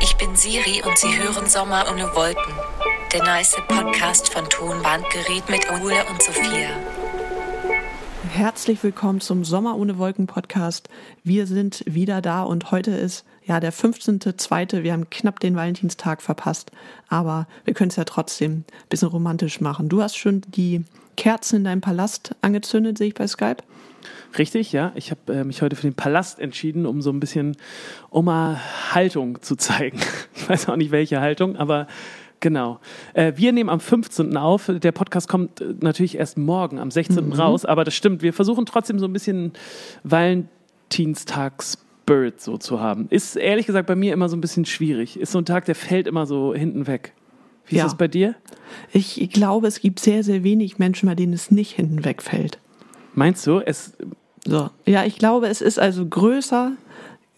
Ich bin Siri und Sie hören Sommer ohne Wolken. Der nice Podcast von Tonbandgerät mit Ole und Sophia. Herzlich willkommen zum Sommer ohne Wolken Podcast. Wir sind wieder da und heute ist ja der 15.2. Wir haben knapp den Valentinstag verpasst, aber wir können es ja trotzdem ein bisschen romantisch machen. Du hast schon die Kerzen in deinem Palast angezündet, sehe ich bei Skype. Richtig, ja. Ich habe äh, mich heute für den Palast entschieden, um so ein bisschen mal Haltung zu zeigen. Ich weiß auch nicht welche Haltung, aber genau. Äh, wir nehmen am 15. auf. Der Podcast kommt äh, natürlich erst morgen, am 16. Mhm. raus, aber das stimmt. Wir versuchen trotzdem so ein bisschen Valentinstags-Spirit so zu haben. Ist ehrlich gesagt bei mir immer so ein bisschen schwierig. Ist so ein Tag, der fällt immer so hinten weg. Wie ist Ja. das bei dir? Ich glaube, es gibt sehr, sehr wenig Menschen, bei denen es nicht hinten wegfällt. Meinst du, es So. Ja, ich glaube, es ist also größer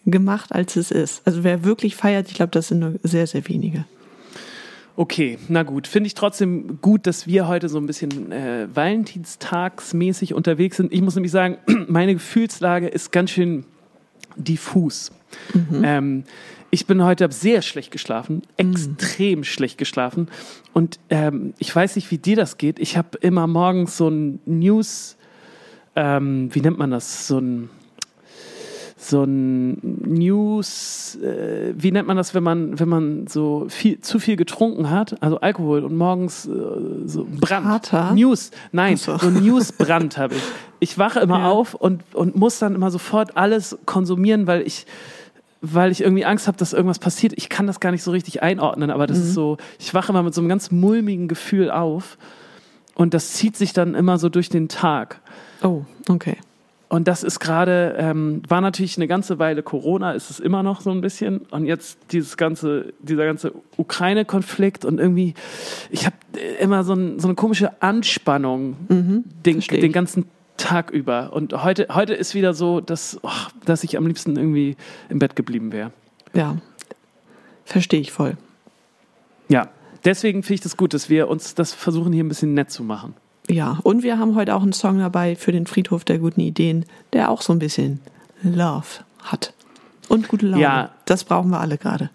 gemacht, als es ist. Also wer wirklich feiert, ich glaube, das sind nur sehr, sehr wenige. Okay, na gut. Finde ich trotzdem gut, dass wir heute so ein bisschen äh, Valentinstagsmäßig unterwegs sind. Ich muss nämlich sagen, meine Gefühlslage ist ganz schön diffus. Ähm, ich bin heute sehr schlecht geschlafen, extrem schlecht geschlafen. Und ähm, ich weiß nicht, wie dir das geht. Ich habe immer morgens so ein News, ähm, wie nennt man das? So ein so ein News, äh, wie nennt man das, wenn man, wenn man so viel, zu viel getrunken hat, also Alkohol und morgens äh, so Brand. Kater? News, nein, so. so ein Newsbrand habe ich. Ich wache immer Ja. auf und, und muss dann immer sofort alles konsumieren, weil ich weil ich irgendwie Angst habe, dass irgendwas passiert. Ich kann das gar nicht so richtig einordnen, aber das Mhm. ist so, ich wache immer mit so einem ganz mulmigen Gefühl auf und das zieht sich dann immer so durch den Tag. Oh, okay. Und das ist gerade, ähm, war natürlich eine ganze Weile Corona, ist es immer noch so ein bisschen. Und jetzt dieses ganze, dieser ganze Ukraine-Konflikt und irgendwie, ich habe immer so, ein, so eine komische Anspannung den, versteh den ich. ganzen Tag über. Und heute, heute ist wieder so, dass, oh, dass ich am liebsten irgendwie im Bett geblieben wäre. Ja. Verstehe ich voll. Ja, deswegen finde ich das gut, dass wir uns das versuchen, hier ein bisschen nett zu machen. Ja, und wir haben heute auch einen Song dabei für den Friedhof der guten Ideen, der auch so ein bisschen Love hat. Und gute Laune. Ja. Das brauchen wir alle gerade.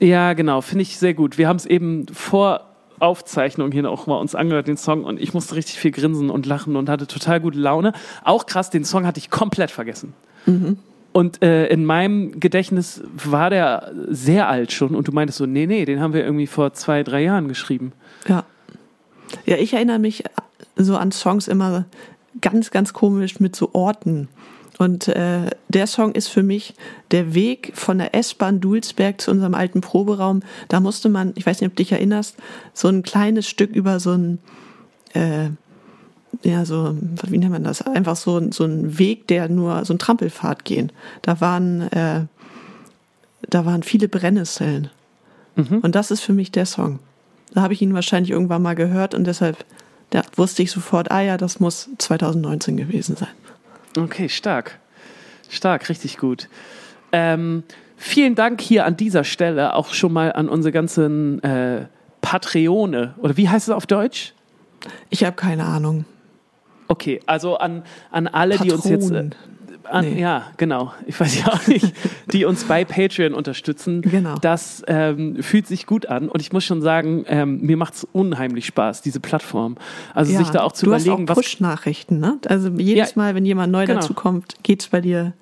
Ja, genau, finde ich sehr gut. Wir haben es eben vor Aufzeichnung hier auch mal uns angehört, den Song, und ich musste richtig viel grinsen und lachen und hatte total gute Laune. Auch krass, den Song hatte ich komplett vergessen. Und äh, in meinem Gedächtnis war der sehr alt schon und du meintest so, nee, nee, den haben wir irgendwie vor zwei, drei Jahren geschrieben. Ja. Ja, ich erinnere mich so an Songs immer ganz, ganz komisch mit so Orten. Und äh, der Song ist für mich der Weg von der S-Bahn Dulsberg zu unserem alten Proberaum. Da musste man, ich weiß nicht, ob du dich erinnerst, so ein kleines Stück über so ein, äh, ja, so, wie nennt man das? Einfach so, ein- so ein Weg, der nur, so ein Trampelpfad gehen. Da waren, äh, da waren viele Brennnesseln. Und das ist für mich der Song. Da habe ich ihn wahrscheinlich irgendwann mal gehört und deshalb da wusste ich sofort, ah ja, das muss 2019 gewesen sein. Okay, stark. Stark, richtig gut. Ähm, vielen Dank hier an dieser Stelle auch schon mal an unsere ganzen äh, Patreone. Oder wie heißt es auf Deutsch? Ich habe keine Ahnung. Okay, also an, an alle, die uns jetzt. Äh, Patronen. An, Nee. Ja, genau. Ich weiß ja auch nicht, die uns bei Patreon unterstützen. Genau. Das ähm, fühlt sich gut an und ich muss schon sagen, ähm, mir macht es unheimlich Spaß, diese Plattform. Also sich da auch zu du überlegen, hast auch was. Push-Nachrichten, ne? Also jedes Ja, Mal, wenn jemand neu genau. dazu kommt, geht's bei dir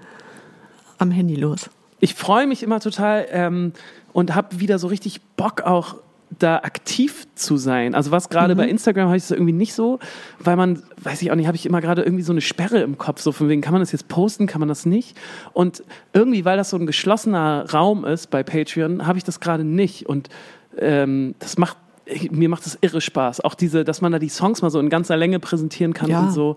am Handy los. ich freue mich immer total ähm, und habe wieder so richtig Bock auch da aktiv zu sein. Also was gerade bei Instagram habe ich das irgendwie nicht so, weil man, weiß ich auch nicht, habe ich immer gerade irgendwie so eine Sperre im Kopf, so von wegen, kann man das jetzt posten, kann man das nicht? Und irgendwie, weil das so ein geschlossener Raum ist bei Patreon, habe ich das gerade nicht und ähm, das macht mir macht das irre Spaß. Auch diese, dass man da die Songs mal so in ganzer Länge präsentieren kann Ja. und so.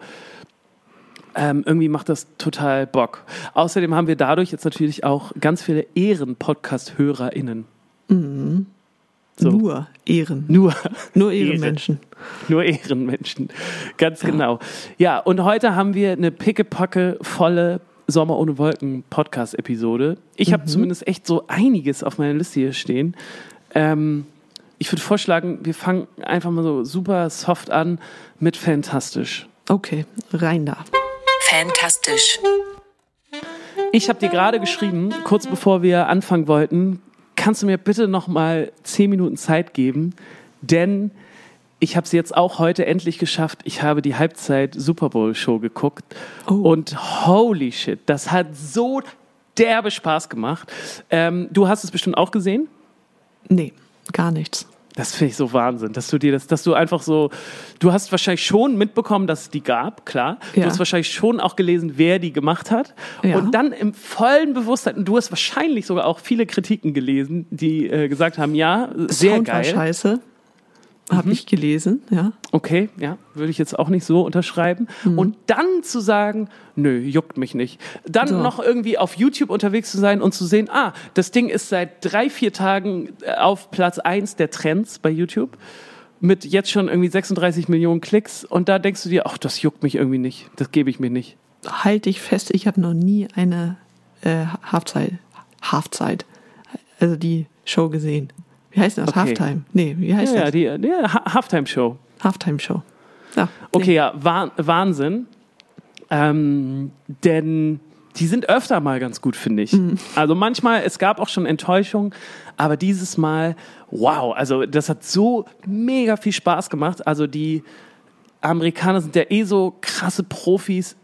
Ähm, irgendwie macht das total Bock. Außerdem haben wir dadurch jetzt natürlich auch ganz viele Ehren-Podcast-HörerInnen. So. Nur Ehren. Nur, Nur Ehre. Ehrenmenschen. nur Ehrenmenschen. Ganz genau. Ja, und heute haben wir eine pickepacke volle Sommer ohne Wolken Podcast-Episode. Ich habe zumindest echt so einiges auf meiner Liste hier stehen. Ähm, ich würde vorschlagen, wir fangen einfach mal so super soft an mit Fantastisch. Okay, rein da. Fantastisch. Ich habe dir gerade geschrieben, kurz bevor wir anfangen wollten, kannst du mir bitte noch mal zehn Minuten Zeit geben, denn ich habe es jetzt auch heute endlich geschafft. Ich habe die Halbzeit Super Bowl Show geguckt Oh. und holy shit, das hat so derbe Spaß gemacht. Ähm, du hast es bestimmt auch gesehen. Nee, gar nichts. Das finde ich so Wahnsinn, dass du dir das, dass du einfach so, du hast wahrscheinlich schon mitbekommen, dass es die gab, klar. Du Ja. hast wahrscheinlich schon auch gelesen, wer die gemacht hat. Ja. Und dann im vollen Bewusstsein, und du hast wahrscheinlich sogar auch viele Kritiken gelesen, die äh, gesagt haben, ja, sehr Sound war geil. Mhm. scheiße. Habe ich gelesen, ja. Okay, ja, würde ich jetzt auch nicht so unterschreiben. Mhm. Und dann zu sagen, nö, juckt mich nicht. Dann So. noch irgendwie auf YouTube unterwegs zu sein und zu sehen, ah, das Ding ist seit drei, vier Tagen äh, auf Platz eins der Trends bei YouTube. Mit jetzt schon irgendwie 36 Millionen Klicks. Und da denkst du dir, ach, das juckt mich irgendwie nicht. Das gebe ich mir nicht. Halt dich fest, ich habe noch nie eine äh, Halfzeit, Halfzeit, also die Show gesehen. Wie heißt das? Okay. Halftime? Nee, wie heißt Ja, ja, das? die, die Ha- Halftime-Show. Halftime-Show. Ja, Okay, ja, Wah Wahnsinn. Ähm, denn die sind öfter mal ganz gut, finde ich. Also manchmal, es gab auch schon Enttäuschung, aber dieses Mal, wow, also das hat so mega viel Spaß gemacht. Also die Amerikaner sind ja eh so krasse Profis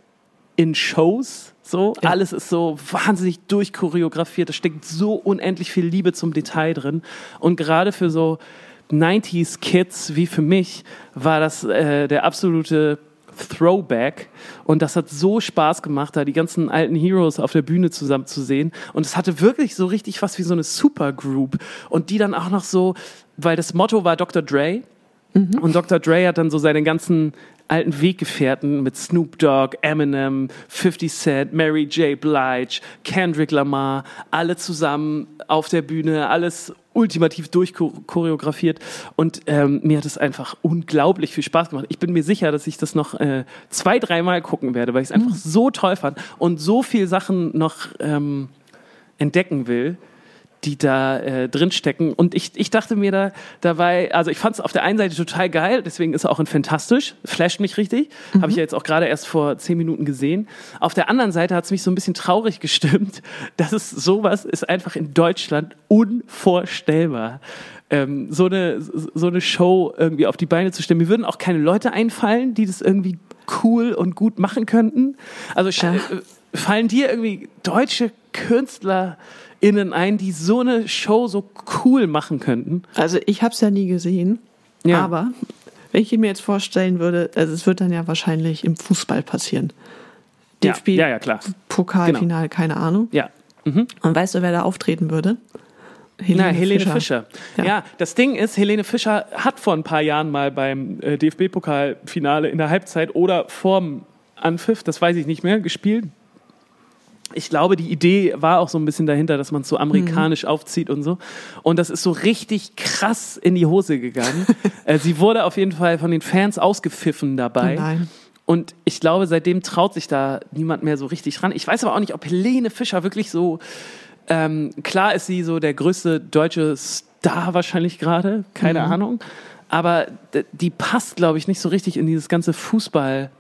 in Shows. So, Ja. alles ist so wahnsinnig durchchoreografiert. Da steckt so unendlich viel Liebe zum Detail drin. Und gerade für so 90s Kids wie für mich war das äh, der absolute Throwback. Und das hat so Spaß gemacht, da die ganzen alten Heroes auf der Bühne zusammen zu sehen. Und es hatte wirklich so richtig was wie so eine Supergroup. Und die dann auch noch so, weil das Motto war Dr. Dre. Und Dr. Dre hat dann so seine ganzen alten Weggefährten mit Snoop Dogg, Eminem, 50 Cent, Mary J. Blige, Kendrick Lamar, alle zusammen auf der Bühne, alles ultimativ durchchoreografiert. Und ähm, mir hat es einfach unglaublich viel Spaß gemacht. Ich bin mir sicher, dass ich das noch äh, zwei, dreimal gucken werde, weil ich es einfach so toll fand und so viel Sachen noch ähm, entdecken will die da äh, drin stecken. Und ich, ich dachte mir da dabei, also ich fand es auf der einen Seite total geil, deswegen ist er auch ein fantastisch, flasht mich richtig. Habe ich ja jetzt auch gerade erst vor zehn Minuten gesehen. Auf der anderen Seite hat es mich so ein bisschen traurig gestimmt, dass es sowas ist einfach in Deutschland unvorstellbar. Ähm, so, eine, so eine Show irgendwie auf die Beine zu stellen. Mir würden auch keine Leute einfallen, die das irgendwie cool und gut machen könnten. Also Ja. äh, fallen dir irgendwie deutsche KünstlerInnen ein, die so eine Show so cool machen könnten? Also ich habe es ja nie gesehen, Ja. aber wenn ich mir jetzt vorstellen würde, also es wird dann ja wahrscheinlich im Fußball passieren. Ja, DFB ja, ja, klar. Pokalfinale, keine Ahnung. Ja. Mhm. Und weißt du, wer da auftreten würde? Na, Helene Fischer. Ja. Ja. das Ding ist, Helene Fischer hat vor ein paar Jahren mal beim äh, DFB-Pokalfinale in der Halbzeit oder vorm Anpfiff, das weiß ich nicht mehr, gespielt. Ich glaube, die Idee war auch so ein bisschen dahinter, dass man es so amerikanisch aufzieht und so. Und das ist so richtig krass in die Hose gegangen. äh, sie wurde auf jeden Fall von den Fans ausgepfiffen dabei. Oh nein. Und ich glaube, seitdem traut sich da niemand mehr so richtig ran. Ich weiß aber auch nicht, ob Helene Fischer wirklich so, ähm, klar ist sie so der größte deutsche Star wahrscheinlich gerade, keine Ahnung. Aber die passt, glaube ich, nicht so richtig in dieses ganze Fußball.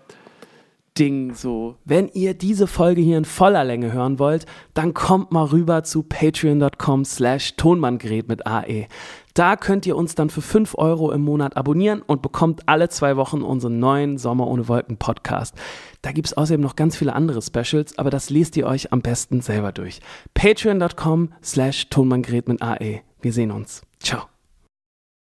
Ding so. Wenn ihr diese Folge hier in voller Länge hören wollt, dann kommt mal rüber zu patreon.com slash tonmanngerät mit AE. Da könnt ihr uns dann für 5 Euro im Monat abonnieren und bekommt alle zwei Wochen unseren neuen Sommer ohne Wolken Podcast. Da gibt's außerdem noch ganz viele andere Specials, aber das lest ihr euch am besten selber durch. patreon.com slash tonmanngerät mit AE. Wir sehen uns. Ciao.